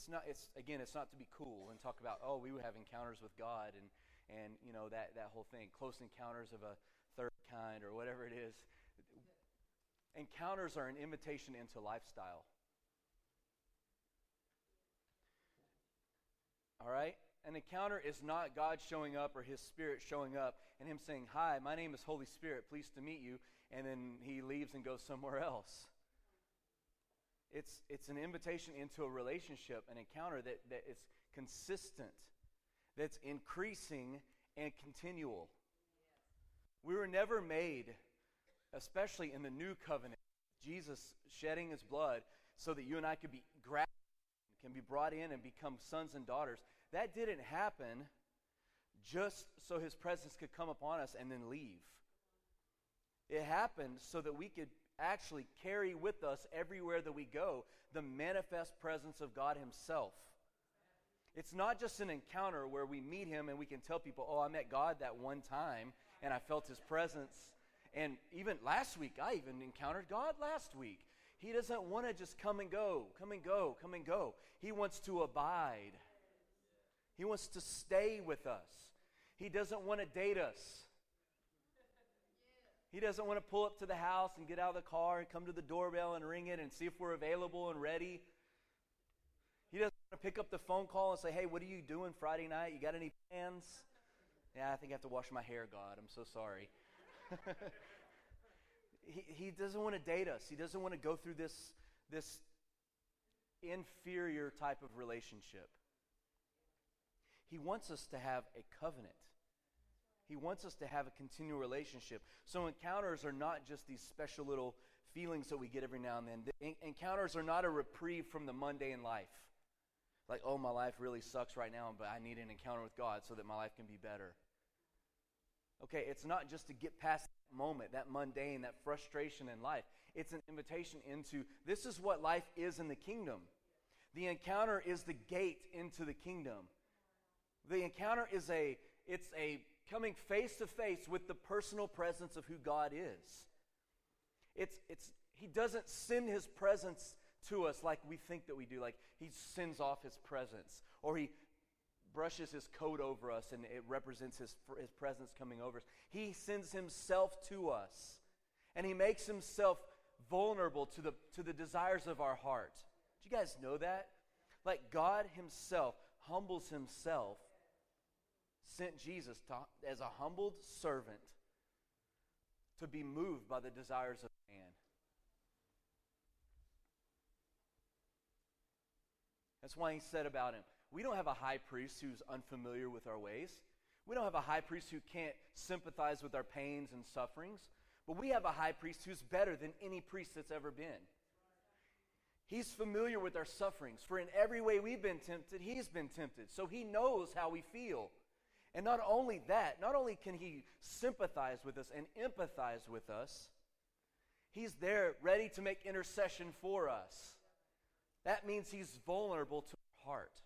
it's not it's again it's not to be cool and talk about oh we would have encounters with god and and you know that that whole thing close encounters of a third kind or whatever it is. Encounters are an invitation into lifestyle. All right? An encounter is not god showing up or his spirit showing up and him saying hi my name is holy spirit. Pleased to meet you. And then he leaves and goes somewhere else it's, it's an invitation into a relationship, an encounter that, that is consistent, that's increasing and continual. We were never made, especially in the new covenant, Jesus shedding his blood so that you and I could be grafted, can be brought in and become sons and daughters. That didn't happen just so his presence could come upon us and then leave. It happened so that we could actually carry with us everywhere that we go the manifest presence of God Himself. It's not just an encounter where we meet Him and we can tell people, oh, I met God that one time and I felt His presence. And even last week, I even encountered God last week. He doesn't want to just come and go, come and go, come and go. He wants to abide. He wants to stay with us. He doesn't want to date us. He doesn't want to pull up to the house and get out of the car and come to the doorbell and ring it and see if we're available and ready. He doesn't want to pick up the phone call and say, Hey, what are you doing Friday night? You got any plans? Yeah, I think I have to wash my hair, God. I'm so sorry. he, he doesn't want to date us. He doesn't want to go through this, this inferior type of relationship. He wants us to have a covenant. He wants us to have a continual relationship. So encounters are not just these special little feelings that we get every now and then. The encounters are not a reprieve from the mundane life. Like, oh, my life really sucks right now, but I need an encounter with God so that my life can be better. Okay, it's not just to get past that moment, that mundane, that frustration in life. It's an invitation into this is what life is in the kingdom. The encounter is the gate into the kingdom. The encounter is a it's a coming face to face with the personal presence of who God is. It's, it's, he doesn't send his presence to us like we think that we do, like he sends off his presence, or he brushes his coat over us and it represents his, his presence coming over us. He sends himself to us, and he makes himself vulnerable to the, to the desires of our heart. Do you guys know that? Like God himself humbles himself sent Jesus to, as a humbled servant to be moved by the desires of man. That's why he said about him, we don't have a high priest who's unfamiliar with our ways. We don't have a high priest who can't sympathize with our pains and sufferings. But we have a high priest who's better than any priest that's ever been. He's familiar with our sufferings. For in every way we've been tempted, he's been tempted. So he knows how we feel. And not only that, not only can he sympathize with us and empathize with us, he's there ready to make intercession for us. That means he's vulnerable to our heart.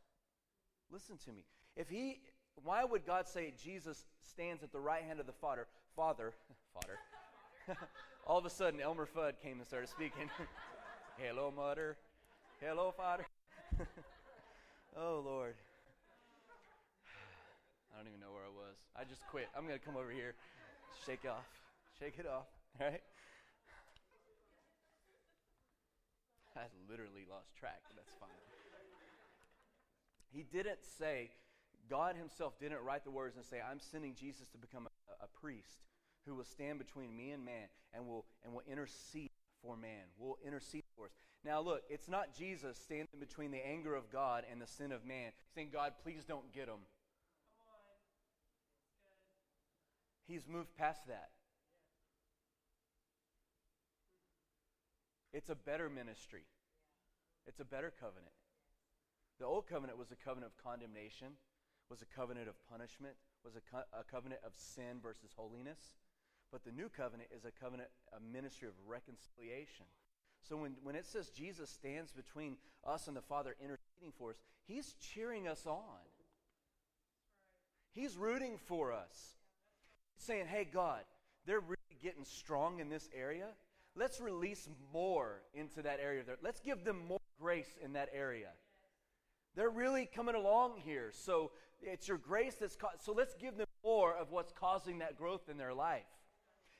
Listen to me. If he why would God say Jesus stands at the right hand of the Father? Father, Father. All of a sudden, Elmer Fudd came and started speaking. Hello, Mother. Hello, Father. oh, Lord. I don't even know where I was. I just quit. I'm going to come over here, shake it off, shake it off, right? I literally lost track, but that's fine. He didn't say, God Himself didn't write the words and say, I'm sending Jesus to become a, a priest who will stand between me and man and will, and will intercede for man, will intercede for us. Now, look, it's not Jesus standing between the anger of God and the sin of man, saying, God, please don't get them. He's moved past that. It's a better ministry. It's a better covenant. The old covenant was a covenant of condemnation, was a covenant of punishment, was a, co- a covenant of sin versus holiness. But the new covenant is a covenant, a ministry of reconciliation. So when, when it says Jesus stands between us and the Father interceding for us, he's cheering us on. He's rooting for us saying, hey, God, they're really getting strong in this area. Let's release more into that area. Let's give them more grace in that area. They're really coming along here. So it's your grace that's so let's give them more of what's causing that growth in their life.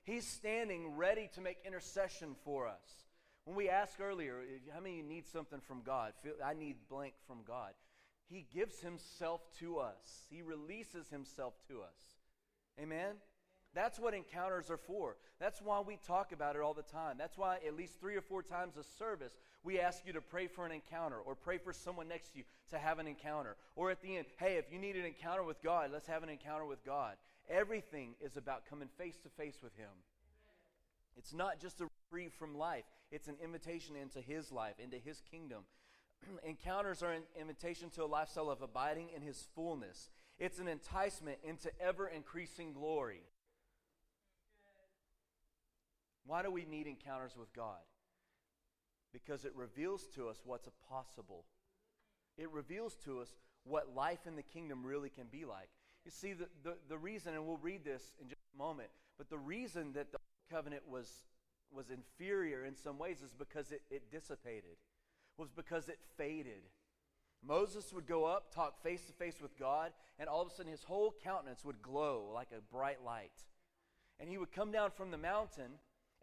He's standing ready to make intercession for us. When we asked earlier, how many need something from God? I need blank from God. He gives himself to us. He releases himself to us. Amen. That's what encounters are for. That's why we talk about it all the time. That's why at least 3 or 4 times a service we ask you to pray for an encounter or pray for someone next to you to have an encounter. Or at the end, hey, if you need an encounter with God, let's have an encounter with God. Everything is about coming face to face with Him. It's not just a reprieve from life, it's an invitation into His life, into His kingdom. Encounters are an invitation to a lifestyle of abiding in His fullness, it's an enticement into ever increasing glory. Why do we need encounters with God? Because it reveals to us what's possible. It reveals to us what life in the kingdom really can be like. You see, the, the, the reason, and we'll read this in just a moment, but the reason that the covenant was, was inferior in some ways is because it, it dissipated, was because it faded. Moses would go up, talk face to face with God, and all of a sudden his whole countenance would glow like a bright light. And he would come down from the mountain,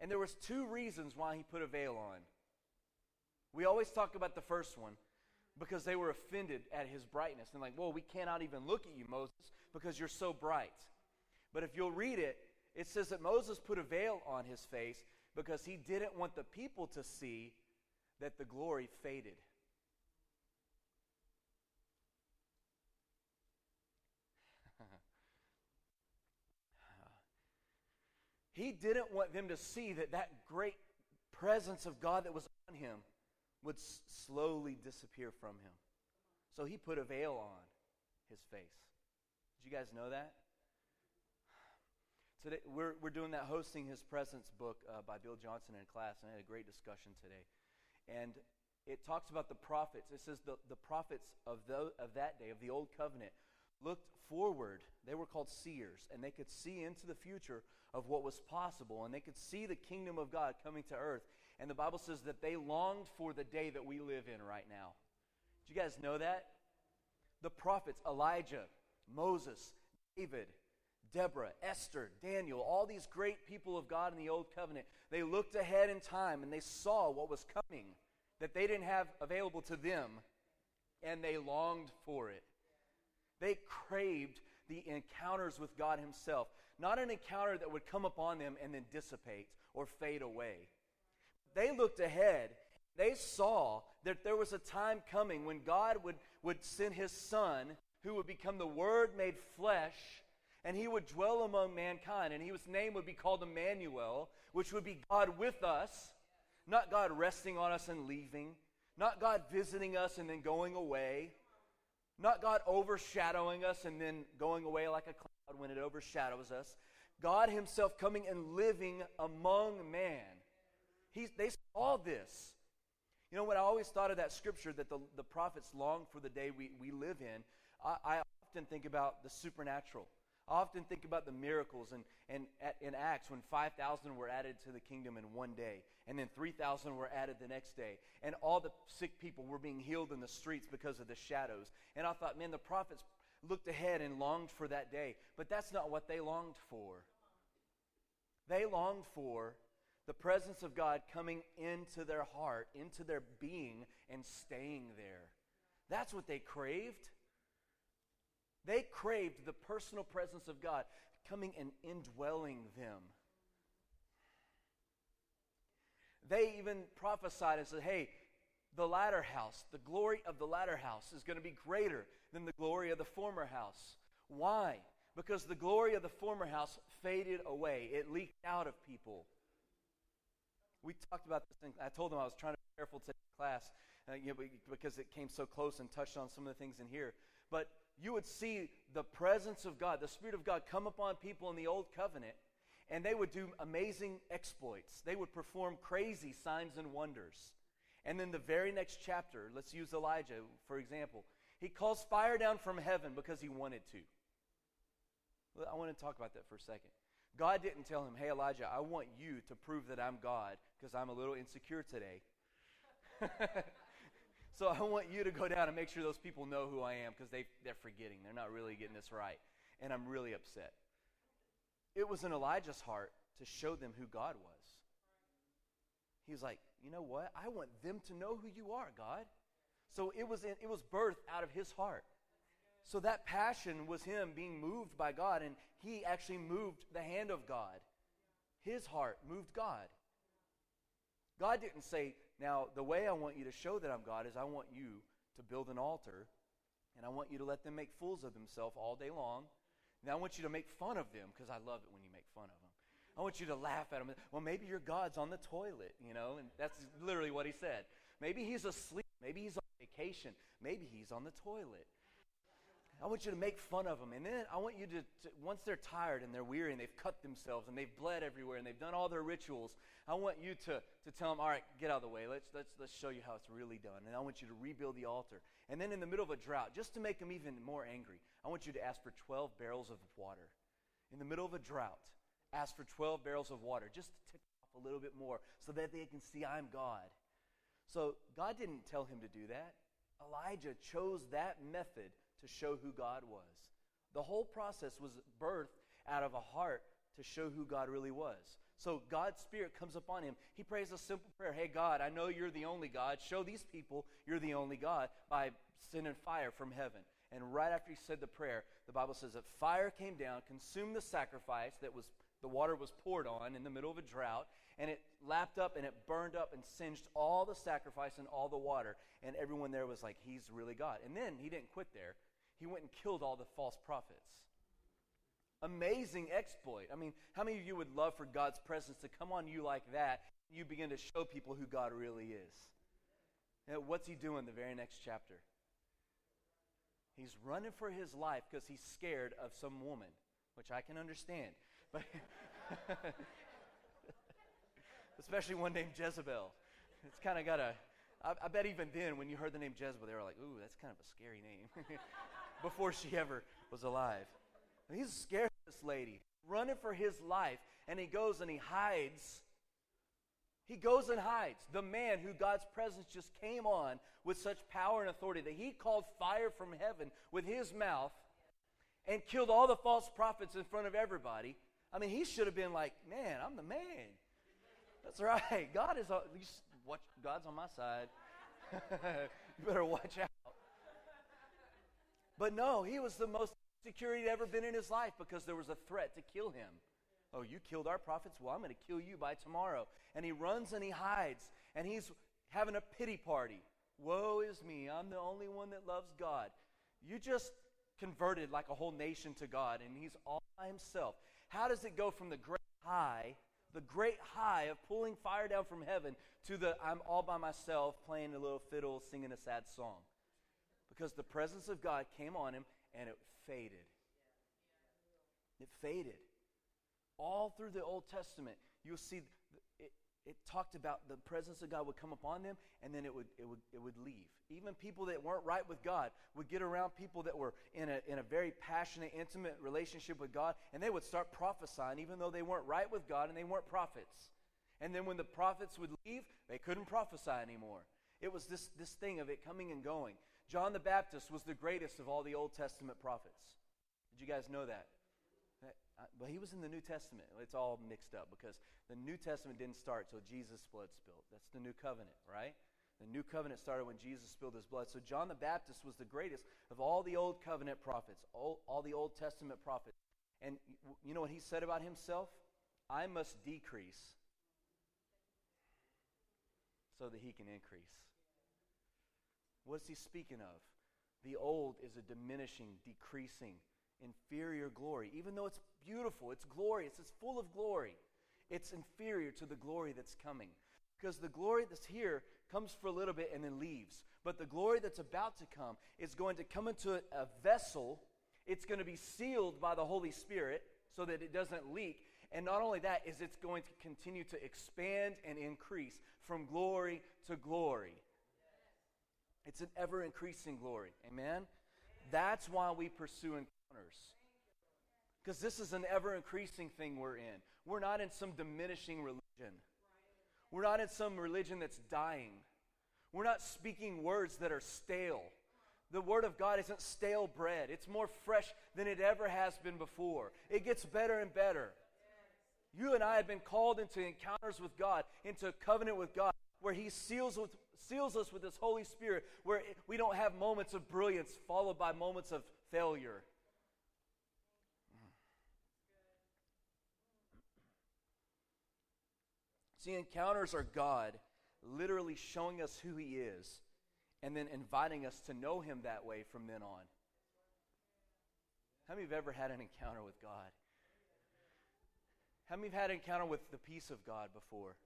and there was two reasons why he put a veil on. We always talk about the first one because they were offended at his brightness. And like, well, we cannot even look at you, Moses, because you're so bright. But if you'll read it, it says that Moses put a veil on his face because he didn't want the people to see that the glory faded. He didn't want them to see that that great presence of God that was on him would s- slowly disappear from him. So he put a veil on his face. Did you guys know that? Today, we're, we're doing that Hosting His Presence book uh, by Bill Johnson in class, and I had a great discussion today. And it talks about the prophets. It says the, the prophets of, the, of that day, of the Old Covenant, looked forward. They were called seers, and they could see into the future of what was possible, and they could see the kingdom of God coming to earth. And the Bible says that they longed for the day that we live in right now. Do you guys know that? The prophets, Elijah, Moses, David, Deborah, Esther, Daniel, all these great people of God in the Old Covenant, they looked ahead in time and they saw what was coming that they didn't have available to them, and they longed for it. They craved the encounters with God Himself, not an encounter that would come upon them and then dissipate or fade away. They looked ahead. They saw that there was a time coming when God would, would send His Son, who would become the Word made flesh and he would dwell among mankind, and his name would be called Emmanuel, which would be God with us, not God resting on us and leaving, not God visiting us and then going away, not God overshadowing us and then going away like a cloud when it overshadows us. God Himself coming and living among man. He's, they saw this. You know, what? I always thought of that scripture that the, the prophets long for the day we, we live in, I, I often think about the supernatural. Often think about the miracles and, and in Acts when 5,000 were added to the kingdom in one day, and then 3,000 were added the next day, and all the sick people were being healed in the streets because of the shadows. And I thought, man, the prophets looked ahead and longed for that day. But that's not what they longed for. They longed for the presence of God coming into their heart, into their being, and staying there. That's what they craved. They craved the personal presence of God coming and indwelling them. They even prophesied and said, hey, the latter house, the glory of the latter house is going to be greater than the glory of the former house. Why? Because the glory of the former house faded away, it leaked out of people. We talked about this thing. I told them I was trying to be careful to class uh, you know, because it came so close and touched on some of the things in here. But you would see the presence of God, the Spirit of God, come upon people in the Old Covenant, and they would do amazing exploits. They would perform crazy signs and wonders. And then the very next chapter, let's use Elijah, for example. He calls fire down from heaven because he wanted to. I want to talk about that for a second. God didn't tell him, hey, Elijah, I want you to prove that I'm God because I'm a little insecure today. So I want you to go down and make sure those people know who I am because they, they're forgetting. They're not really getting this right. And I'm really upset. It was in Elijah's heart to show them who God was. He was like, you know what? I want them to know who you are, God. So it was, in, it was birthed out of his heart. So that passion was him being moved by God, and he actually moved the hand of God. His heart moved God. God didn't say, Now, the way I want you to show that I'm God is I want you to build an altar, and I want you to let them make fools of themselves all day long. And I want you to make fun of them, because I love it when you make fun of them. I want you to laugh at them. Well, maybe your God's on the toilet, you know, and that's literally what he said. Maybe he's asleep. Maybe he's on vacation. Maybe he's on the toilet. I want you to make fun of them. And then I want you to, to, once they're tired and they're weary and they've cut themselves and they've bled everywhere and they've done all their rituals, I want you to, to tell them, all right, get out of the way. Let's, let's, let's show you how it's really done. And I want you to rebuild the altar. And then in the middle of a drought, just to make them even more angry, I want you to ask for 12 barrels of water. In the middle of a drought, ask for 12 barrels of water, just to tick off a little bit more so that they can see I'm God. So God didn't tell him to do that. Elijah chose that method to show who God was. The whole process was birthed out of a heart to show who God really was. So God's Spirit comes upon him. He prays a simple prayer Hey, God, I know you're the only God. Show these people you're the only God by sending fire from heaven. And right after he said the prayer, the Bible says that fire came down, consumed the sacrifice that was the water was poured on in the middle of a drought, and it lapped up and it burned up and singed all the sacrifice and all the water. And everyone there was like, He's really God. And then he didn't quit there he went and killed all the false prophets. Amazing exploit. I mean, how many of you would love for God's presence to come on you like that? You begin to show people who God really is. And what's he doing the very next chapter? He's running for his life because he's scared of some woman, which I can understand. But especially one named Jezebel. It's kind of got a. I, I bet even then, when you heard the name Jezebel, they were like, "Ooh, that's kind of a scary name." before she ever was alive. And he's scared of this lady, running for his life, and he goes and he hides. He goes and hides. The man who God's presence just came on with such power and authority that he called fire from heaven with his mouth and killed all the false prophets in front of everybody. I mean, he should have been like, man, I'm the man. That's right. God is uh, on, watch, God's on my side. you better watch out. But no, he was the most secure he'd ever been in his life because there was a threat to kill him. Oh, you killed our prophets? Well, I'm going to kill you by tomorrow. And he runs and he hides, and he's having a pity party. Woe is me. I'm the only one that loves God. You just converted like a whole nation to God, and he's all by himself. How does it go from the great high, the great high of pulling fire down from heaven, to the I'm all by myself playing a little fiddle, singing a sad song? Because the presence of God came on him and it faded. It faded. All through the Old Testament, you'll see it, it talked about the presence of God would come upon them and then it would, it would, it would leave. Even people that weren't right with God would get around people that were in a, in a very passionate, intimate relationship with God and they would start prophesying even though they weren't right with God and they weren't prophets. And then when the prophets would leave, they couldn't prophesy anymore. It was this, this thing of it coming and going. John the Baptist was the greatest of all the Old Testament prophets. Did you guys know that? Uh, but he was in the New Testament. It's all mixed up because the New Testament didn't start till Jesus' blood spilled. That's the new covenant, right? The new covenant started when Jesus spilled his blood. So John the Baptist was the greatest of all the old covenant prophets, all, all the Old Testament prophets. And you know what he said about himself? I must decrease so that he can increase. What's he speaking of? The old is a diminishing, decreasing, inferior glory. Even though it's beautiful, it's glorious, it's full of glory, it's inferior to the glory that's coming. Because the glory that's here comes for a little bit and then leaves. But the glory that's about to come is going to come into a, vessel. It's going to be sealed by the Holy Spirit so that it doesn't leak. And not only that, is it's going to continue to expand and increase from glory to glory. It's an ever increasing glory. Amen? That's why we pursue encounters. Because this is an ever increasing thing we're in. We're not in some diminishing religion. We're not in some religion that's dying. We're not speaking words that are stale. The Word of God isn't stale bread, it's more fresh than it ever has been before. It gets better and better. You and I have been called into encounters with God, into a covenant with God, where He seals, with, seals us with His Holy Spirit, where we don't have moments of brilliance followed by moments of failure. See, encounters are God literally showing us who He is and then inviting us to know Him that way from then on. How many of you have ever had an encounter with God? How many of you've had an encounter with the peace of God before?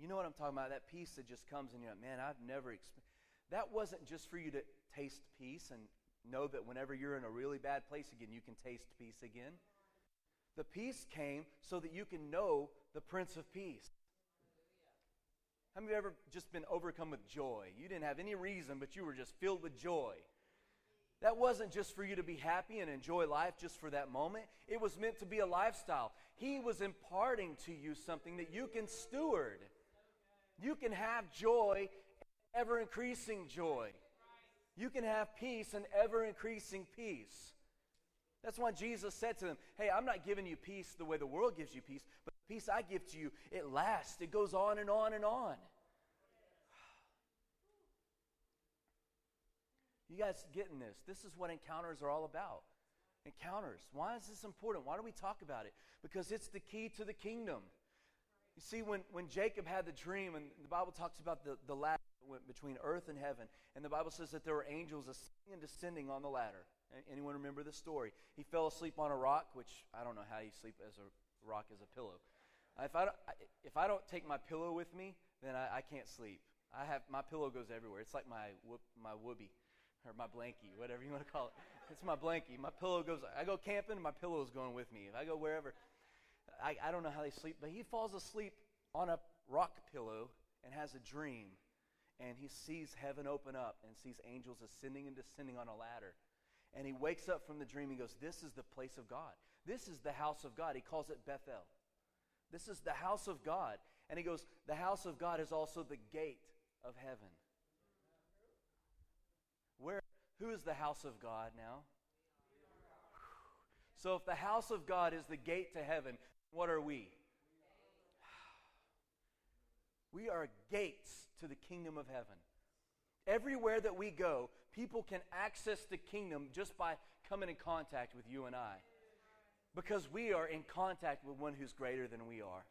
You know what I'm talking about? That peace that just comes and you're like, man, I've never experienced. That wasn't just for you to taste peace and know that whenever you're in a really bad place again, you can taste peace again. The peace came so that you can know the Prince of Peace. How many of you ever just been overcome with joy? You didn't have any reason, but you were just filled with joy. That wasn't just for you to be happy and enjoy life just for that moment. It was meant to be a lifestyle. He was imparting to you something that you can steward. You can have joy, ever increasing joy. You can have peace and ever increasing peace. That's why Jesus said to them, Hey, I'm not giving you peace the way the world gives you peace, but the peace I give to you, it lasts. It goes on and on and on. You guys getting this? This is what encounters are all about. Encounters. Why is this important? Why do we talk about it? Because it's the key to the kingdom. You see, when, when Jacob had the dream, and the Bible talks about the, the ladder that went between earth and heaven, and the Bible says that there were angels ascending and descending on the ladder. Anyone remember the story? He fell asleep on a rock, which I don't know how you sleep as a rock as a pillow. If I don't, if I don't take my pillow with me, then I, I can't sleep. I have my pillow goes everywhere. It's like my whoop, my whoopee or my blankie, whatever you want to call it. It's my blankie. My pillow goes. I go camping, my pillow is going with me. If I go wherever, I, I don't know how they sleep, but he falls asleep on a rock pillow and has a dream, and he sees heaven open up and sees angels ascending and descending on a ladder. And he wakes up from the dream and goes, This is the place of God. This is the house of God. He calls it Bethel. This is the house of God. And he goes, The house of God is also the gate of heaven. Where, who is the house of God now? So if the house of God is the gate to heaven, what are we? We are gates to the kingdom of heaven. Everywhere that we go, people can access the kingdom just by coming in contact with you and I. Because we are in contact with one who's greater than we are.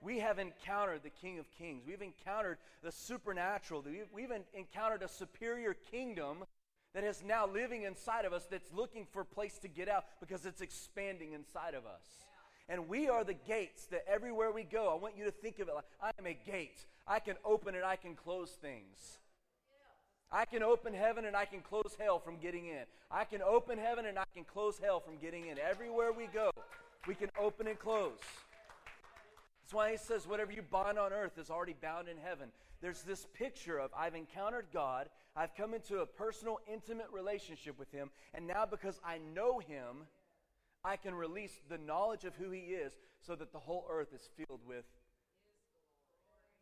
We have encountered the King of Kings. We've encountered the supernatural. We've encountered a superior kingdom that is now living inside of us that's looking for a place to get out because it's expanding inside of us. And we are the gates that everywhere we go, I want you to think of it like I am a gate. I can open and I can close things. I can open heaven and I can close hell from getting in. I can open heaven and I can close hell from getting in. Everywhere we go, we can open and close. That's why he says, whatever you bind on earth is already bound in heaven. There's this picture of I've encountered God, I've come into a personal, intimate relationship with Him, and now because I know Him, I can release the knowledge of who He is so that the whole earth is filled with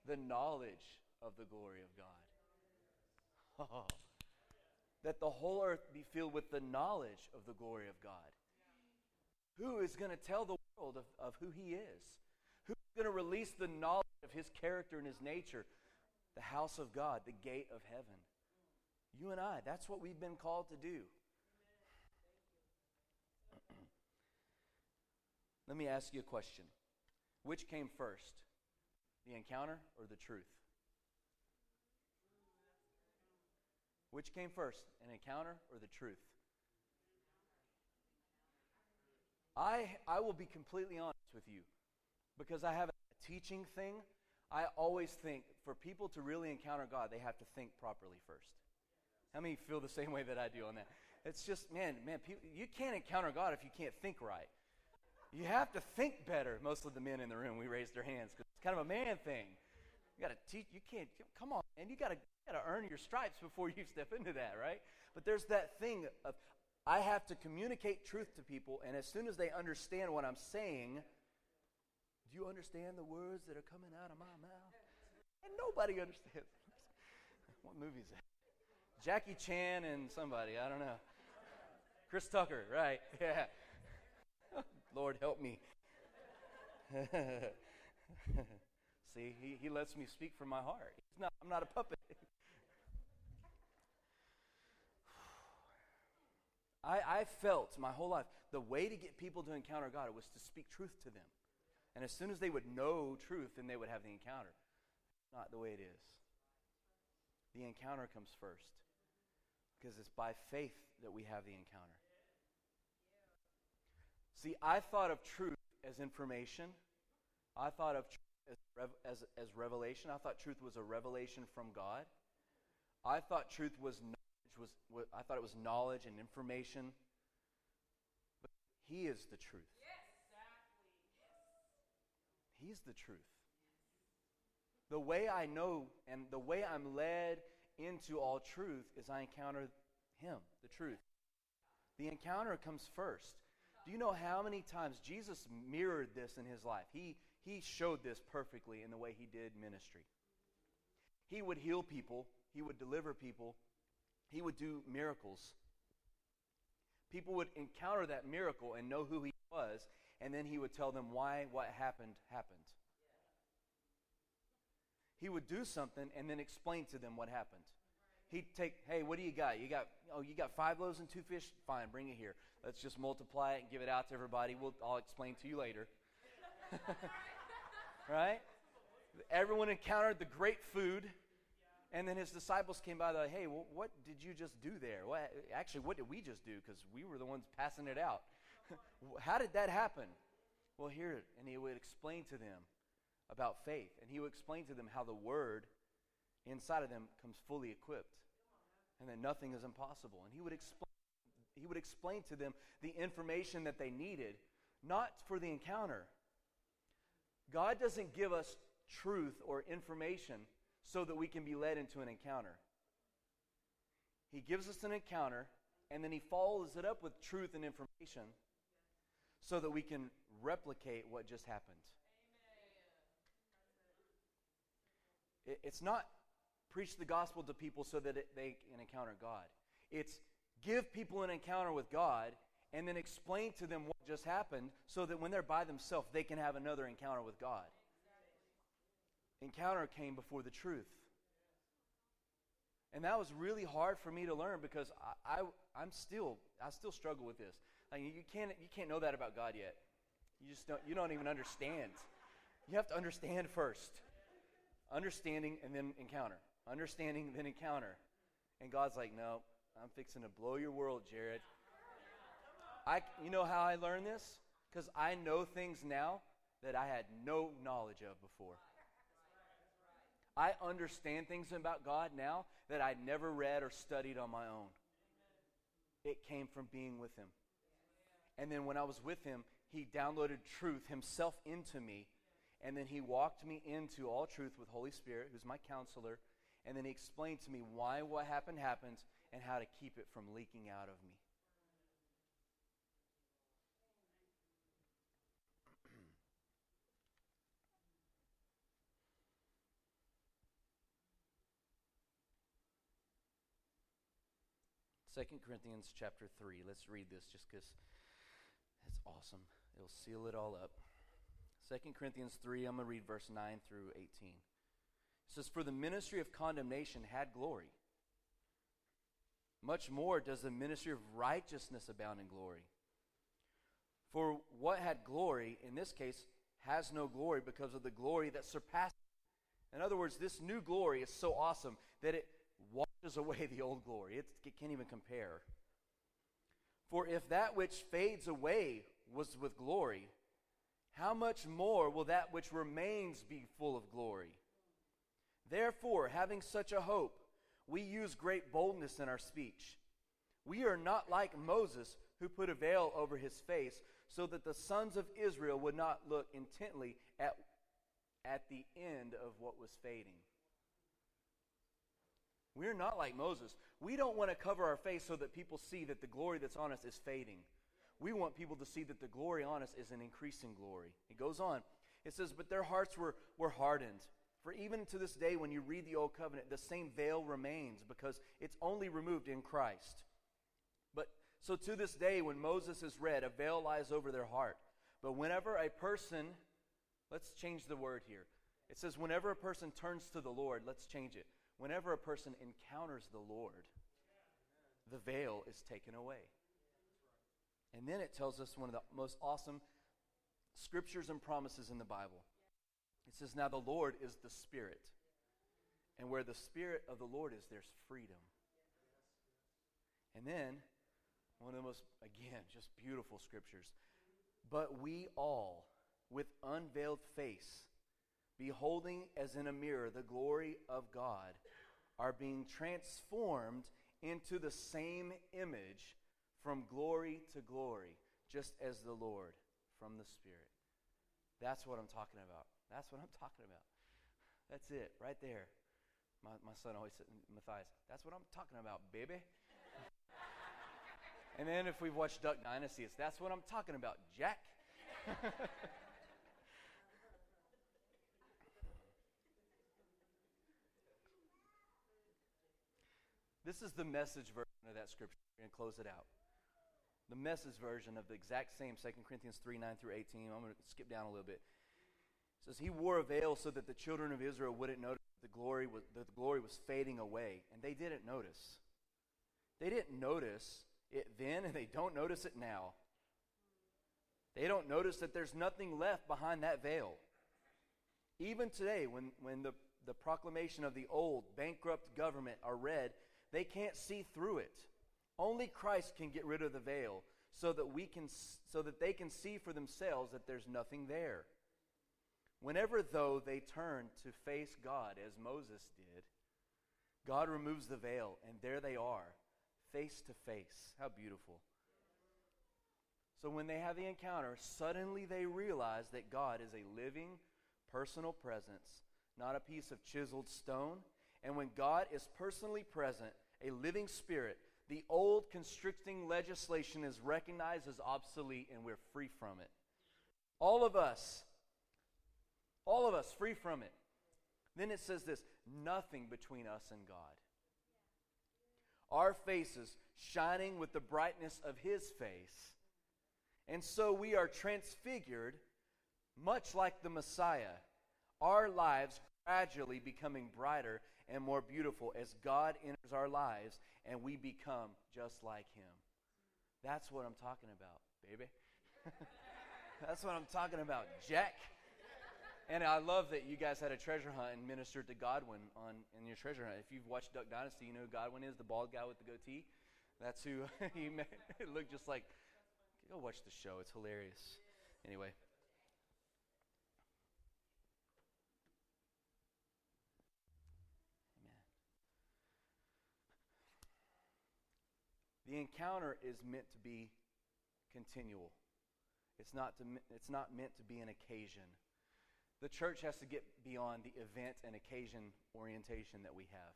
the knowledge of the glory of God. Oh, that the whole earth be filled with the knowledge of the glory of God. Who is going to tell the world of, of who He is? Who's going to release the knowledge of His character and His nature? The house of God, the gate of heaven. You and I, that's what we've been called to do. Let me ask you a question. Which came first, the encounter or the truth? Which came first, an encounter or the truth? I, I will be completely honest with you because I have a teaching thing. I always think for people to really encounter God, they have to think properly first. How many feel the same way that I do on that? It's just, man, man, people, you can't encounter God if you can't think right. You have to think better. Most of the men in the room, we raised their hands because it's kind of a man thing. You got to teach. You can't. Come on, man. you got to got to earn your stripes before you step into that, right? But there's that thing of I have to communicate truth to people, and as soon as they understand what I'm saying, do you understand the words that are coming out of my mouth? And nobody understands. What movie is that? Jackie Chan and somebody, I don't know. Chris Tucker, right. Yeah. Lord help me. See, he, he lets me speak from my heart. He's not, I'm not a puppet. I, I felt my whole life the way to get people to encounter God was to speak truth to them. And as soon as they would know truth, then they would have the encounter. Not the way it is. The encounter comes first because it's by faith that we have the encounter. See, I thought of truth as information. I thought of truth as, as, as revelation. I thought truth was a revelation from God. I thought truth was knowledge. Was, I thought it was knowledge and information. But He is the truth. Yes, exactly. He's the truth. The way I know and the way I'm led into all truth is I encounter Him, the truth. The encounter comes first. Do you know how many times Jesus mirrored this in his life? He, he showed this perfectly in the way he did ministry. He would heal people, he would deliver people, he would do miracles. People would encounter that miracle and know who he was, and then he would tell them why what happened happened. He would do something and then explain to them what happened. He'd take, hey, what do you got? You got, oh, you got five loaves and two fish? Fine, bring it here. Let's just multiply it and give it out to everybody. We'll, I'll explain to you later. right? Everyone encountered the great food. And then his disciples came by, they're like, hey, well, what did you just do there? What, actually, what did we just do? Because we were the ones passing it out. How did that happen? Well, here, and he would explain to them about faith. And he would explain to them how the word inside of them comes fully equipped and that nothing is impossible. And he would explain he would explain to them the information that they needed, not for the encounter. God doesn't give us truth or information so that we can be led into an encounter. He gives us an encounter and then he follows it up with truth and information so that we can replicate what just happened. It's not preach the gospel to people so that it, they can encounter God. It's give people an encounter with God and then explain to them what just happened so that when they're by themselves, they can have another encounter with God. Encounter came before the truth. And that was really hard for me to learn because I, I, am still, I still struggle with this. Like you can't, you can't know that about God yet. You just don't, you don't even understand. You have to understand first. Understanding and then encounter. Understanding, then encounter. And God's like, no, I'm fixing to blow your world, Jared. I, you know how I learned this? Because I know things now that I had no knowledge of before. I understand things about God now that I'd never read or studied on my own. It came from being with Him. And then when I was with Him, He downloaded truth Himself into me. And then He walked me into all truth with Holy Spirit, who's my counselor. And then He explained to me why what happened happened and how to keep it from leaking out of me. Second Corinthians chapter 3. Let's read this just because it's awesome. It'll seal it all up. Second Corinthians 3, I'm going to read verse 9 through 18. Says, For the ministry of condemnation had glory much more does the ministry of righteousness abound in glory. For what had glory, in this case, has no glory because of the glory that surpasses. In other words, this new glory is so awesome that it washes away the old glory. It can't even compare. For if that which fades away was with glory, how much more will that which remains be full of glory? Therefore, having such a hope, we use great boldness in our speech. We are not like Moses, who put a veil over his face, so that the sons of Israel would not look intently at, at the end of what was fading. We're not like Moses. We don't want to cover our face so that people see that the glory that's on us is fading. We want people to see that the glory on us is an increasing glory. It goes on. It says, But their hearts were, were hardened. For even to this day, when you read the Old Covenant, the same veil remains because it's only removed in Christ. But so to this day, when Moses is read, a veil lies over their heart. But whenever a person, let's change the word here. It says, whenever a person turns to the Lord, let's change it. Whenever a person encounters the Lord, the veil is taken away. And then it tells us one of the most awesome scriptures and promises in the Bible. It says, Now the Lord is the Spirit. And where the Spirit of the Lord is, there's freedom. And then, one of the most, again, just beautiful scriptures. But we all, with unveiled face, beholding as in a mirror the glory of God, are being transformed into the same image from glory to glory, just as the Lord from the Spirit. That's what I'm talking about. That's what I'm talking about. That's it, right there. My, my son always said, Matthias, that's what I'm talking about, baby. and then if we've watched Duck Dynasty, it's that's what I'm talking about, Jack. this is the message version of that scripture. To close it out. The message version of the exact same 2 Corinthians 3 9 through 18. I'm going to skip down a little bit says he wore a veil so that the children of Israel wouldn't notice the glory was, that the glory was fading away, and they didn't notice. They didn't notice it then, and they don't notice it now. They don't notice that there's nothing left behind that veil. Even today, when, when the, the proclamation of the old bankrupt government are read, they can't see through it. Only Christ can get rid of the veil so that we can so that they can see for themselves that there's nothing there. Whenever, though, they turn to face God, as Moses did, God removes the veil, and there they are, face to face. How beautiful. So when they have the encounter, suddenly they realize that God is a living, personal presence, not a piece of chiseled stone. And when God is personally present, a living spirit, the old constricting legislation is recognized as obsolete and we're free from it. All of us all of us free from it. Then it says this nothing between us and God. Our faces shining with the brightness of His face. And so we are transfigured, much like the Messiah, our lives gradually becoming brighter and more beautiful as God enters our lives and we become just like Him. That's what I'm talking about, baby. That's what I'm talking about, Jack. And I love that you guys had a treasure hunt and ministered to Godwin on in your treasure hunt. If you've watched Duck Dynasty, you know who Godwin is, the bald guy with the goatee. That's who he. It looked just like. Go watch the show. It's hilarious. Anyway. The encounter is meant to be continual. It's not, to, it's not meant to be an occasion the church has to get beyond the event and occasion orientation that we have.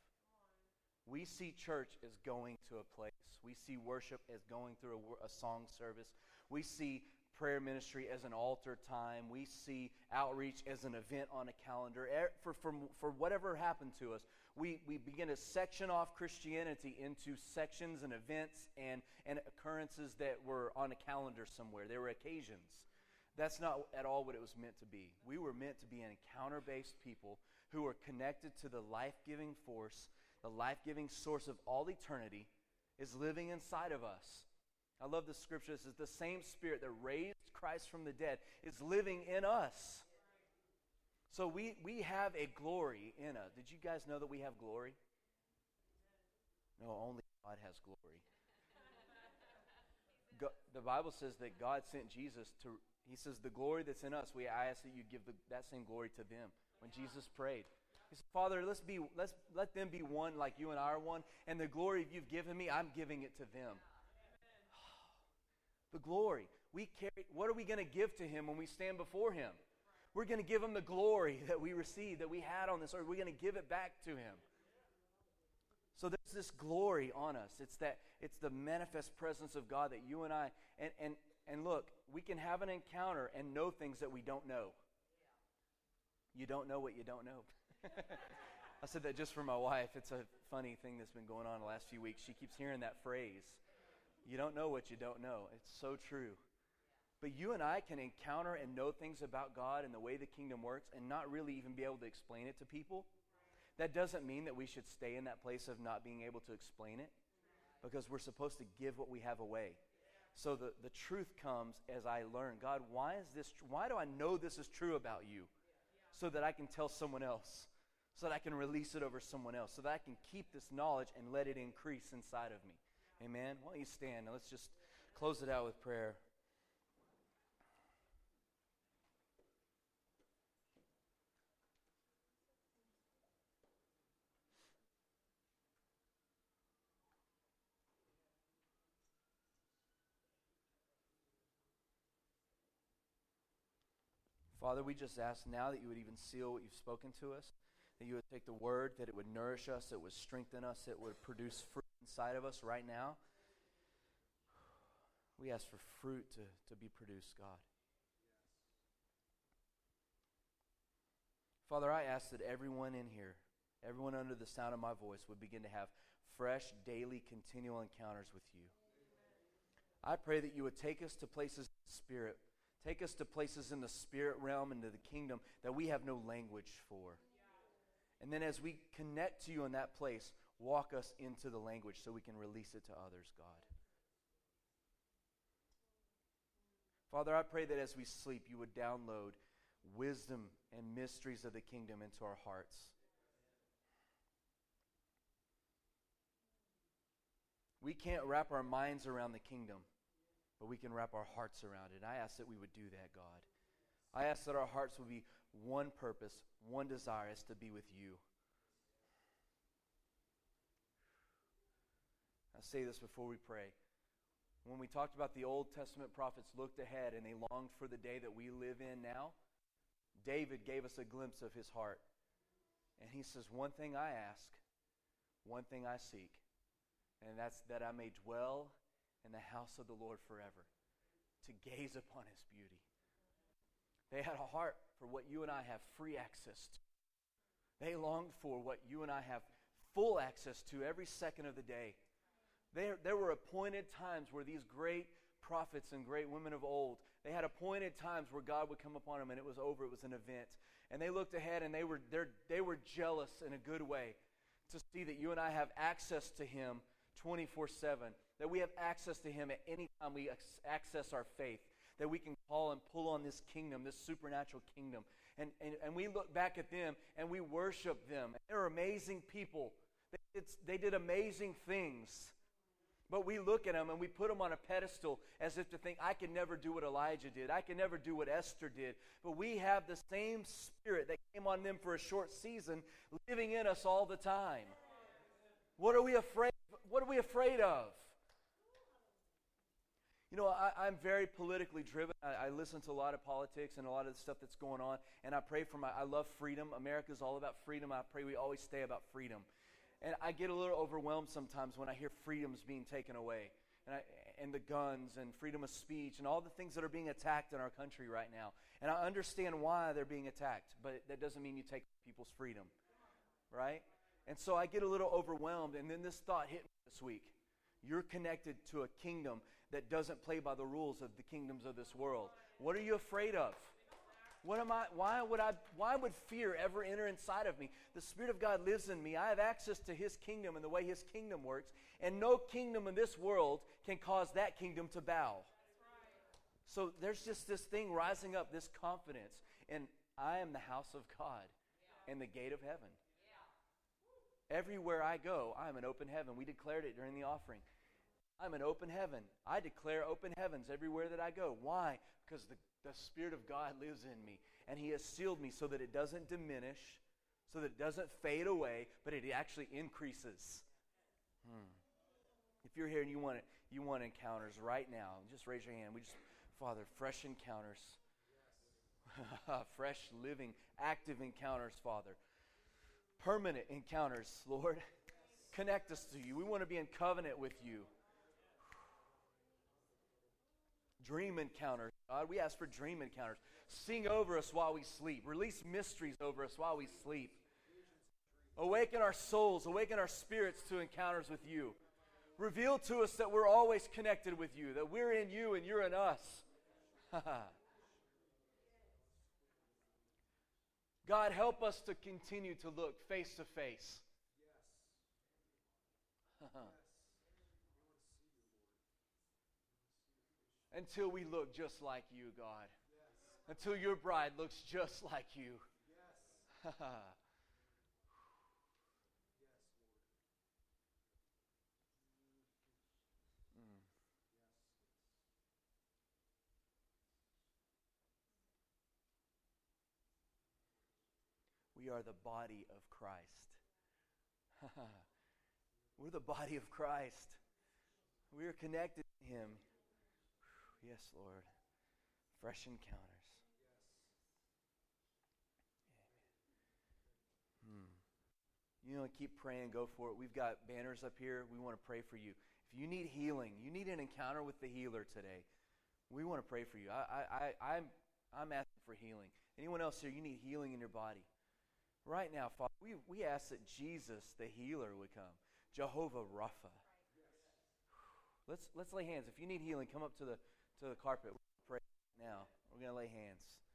We see church as going to a place. We see worship as going through a, a, song service. We see prayer ministry as an altar time. We see outreach as an event on a calendar. For, for, for whatever happened to us, we, we begin to section off Christianity into sections and events and, and occurrences that were on a calendar somewhere. There were occasions. That's not at all what it was meant to be. We were meant to be an encounter based people who are connected to the life giving force, the life giving source of all eternity is living inside of us. I love the scripture. This is the same spirit that raised Christ from the dead is living in us. So we, we have a glory in us. Did you guys know that we have glory? No, only God has glory. God, the Bible says that God sent Jesus to he says, The glory that's in us, we, I ask that you give the, that same glory to them. When Jesus prayed, he said, Father, let's be, let's, let them be one like you and I are one. And the glory you've given me, I'm giving it to them. the glory. We carry, what are we going to give to him when we stand before him? We're going to give him the glory that we received, that we had on this earth. We're going to give it back to him. So there's this glory on us. It's that it's the manifest presence of God that you and I and and and look, we can have an encounter and know things that we don't know. You don't know what you don't know. I said that just for my wife. It's a funny thing that's been going on the last few weeks. She keeps hearing that phrase. You don't know what you don't know. It's so true. But you and I can encounter and know things about God and the way the kingdom works and not really even be able to explain it to people. That doesn't mean that we should stay in that place of not being able to explain it because we're supposed to give what we have away. So the, the truth comes as I learn God, why is this why do I know this is true about you? So that I can tell someone else, so that I can release it over someone else, so that I can keep this knowledge and let it increase inside of me. Amen. Why don't you stand? Now let's just close it out with prayer. Father, we just ask now that you would even seal what you've spoken to us, that you would take the word, that it would nourish us, it would strengthen us, it would produce fruit inside of us right now. We ask for fruit to, to be produced, God. Father, I ask that everyone in here, everyone under the sound of my voice, would begin to have fresh, daily, continual encounters with you. I pray that you would take us to places in the Spirit Take us to places in the spirit realm, into the kingdom that we have no language for. And then as we connect to you in that place, walk us into the language so we can release it to others, God. Father, I pray that as we sleep, you would download wisdom and mysteries of the kingdom into our hearts. We can't wrap our minds around the kingdom but we can wrap our hearts around it. And I ask that we would do that, God. I ask that our hearts would be one purpose, one desire is to be with you. I say this before we pray. When we talked about the Old Testament prophets looked ahead and they longed for the day that we live in now, David gave us a glimpse of his heart. And he says, One thing I ask, one thing I seek, and that's that I may dwell in the house of the Lord forever, to gaze upon his beauty. They had a heart for what you and I have free access to. They longed for what you and I have full access to every second of the day. There, there were appointed times where these great prophets and great women of old, they had appointed times where God would come upon them and it was over, it was an event. And they looked ahead and they were, they were jealous in a good way to see that you and I have access to Him 24 7 that we have access to Him at any time we access our faith, that we can call and pull on this kingdom, this supernatural kingdom. And, and, and we look back at them and we worship them. They're amazing people, they, they did amazing things. But we look at them and we put them on a pedestal as if to think, I can never do what Elijah did. I can never do what Esther did. But we have the same spirit that came on them for a short season living in us all the time. What are we afraid what are we afraid of? You know, I, am very politically driven. I, I, listen to a lot of politics and a lot of the stuff that's going on, and I pray for my. I love freedom. America's all about freedom. I pray we always stay about freedom. And I get a little overwhelmed sometimes when I hear freedoms being taken away, and, I, and the guns and freedom of speech and all the things that are being attacked in our country right now. And I understand why they're being attacked, but that doesn't mean you take people's freedom, right? And so I get a little overwhelmed, and then this thought hit me this week. You're connected to a kingdom that doesn't play by the rules of the kingdoms of this world. What are you afraid of? What am I why would I why would fear ever enter inside of me? The spirit of God lives in me. I have access to his kingdom and the way his kingdom works, and no kingdom in this world can cause that kingdom to bow. So there's just this thing rising up, this confidence, and I am the house of God and the gate of heaven. Everywhere I go, I'm an open heaven. We declared it during the offering. I'm an open heaven. I declare open heavens everywhere that I go. Why? Because the, the Spirit of God lives in me. And He has sealed me so that it doesn't diminish, so that it doesn't fade away, but it actually increases. Hmm. If you're here and you want, you want encounters right now, just raise your hand. We just, Father, fresh encounters. fresh, living, active encounters, Father. Permanent encounters, Lord. Connect us to you. We want to be in covenant with you dream encounters. God, we ask for dream encounters. Sing over us while we sleep. Release mysteries over us while we sleep. Awaken our souls, awaken our spirits to encounters with you. Reveal to us that we're always connected with you, that we're in you and you're in us. God, help us to continue to look face to face. Until we look just like you, God. Until your bride looks just like you. We are the body of Christ. We're the body of Christ. We are connected to Him. Yes, Lord. Fresh encounters. Hmm. You know, keep praying, go for it. We've got banners up here. We want to pray for you. If you need healing, you need an encounter with the healer today. We want to pray for you. I, I, I, I'm, I'm asking for healing. Anyone else here, you need healing in your body. Right now, Father, we, we ask that Jesus, the healer, would come. Jehovah Rapha. Let's, let's lay hands. If you need healing, come up to the, to the carpet. We're going to pray now. We're going to lay hands.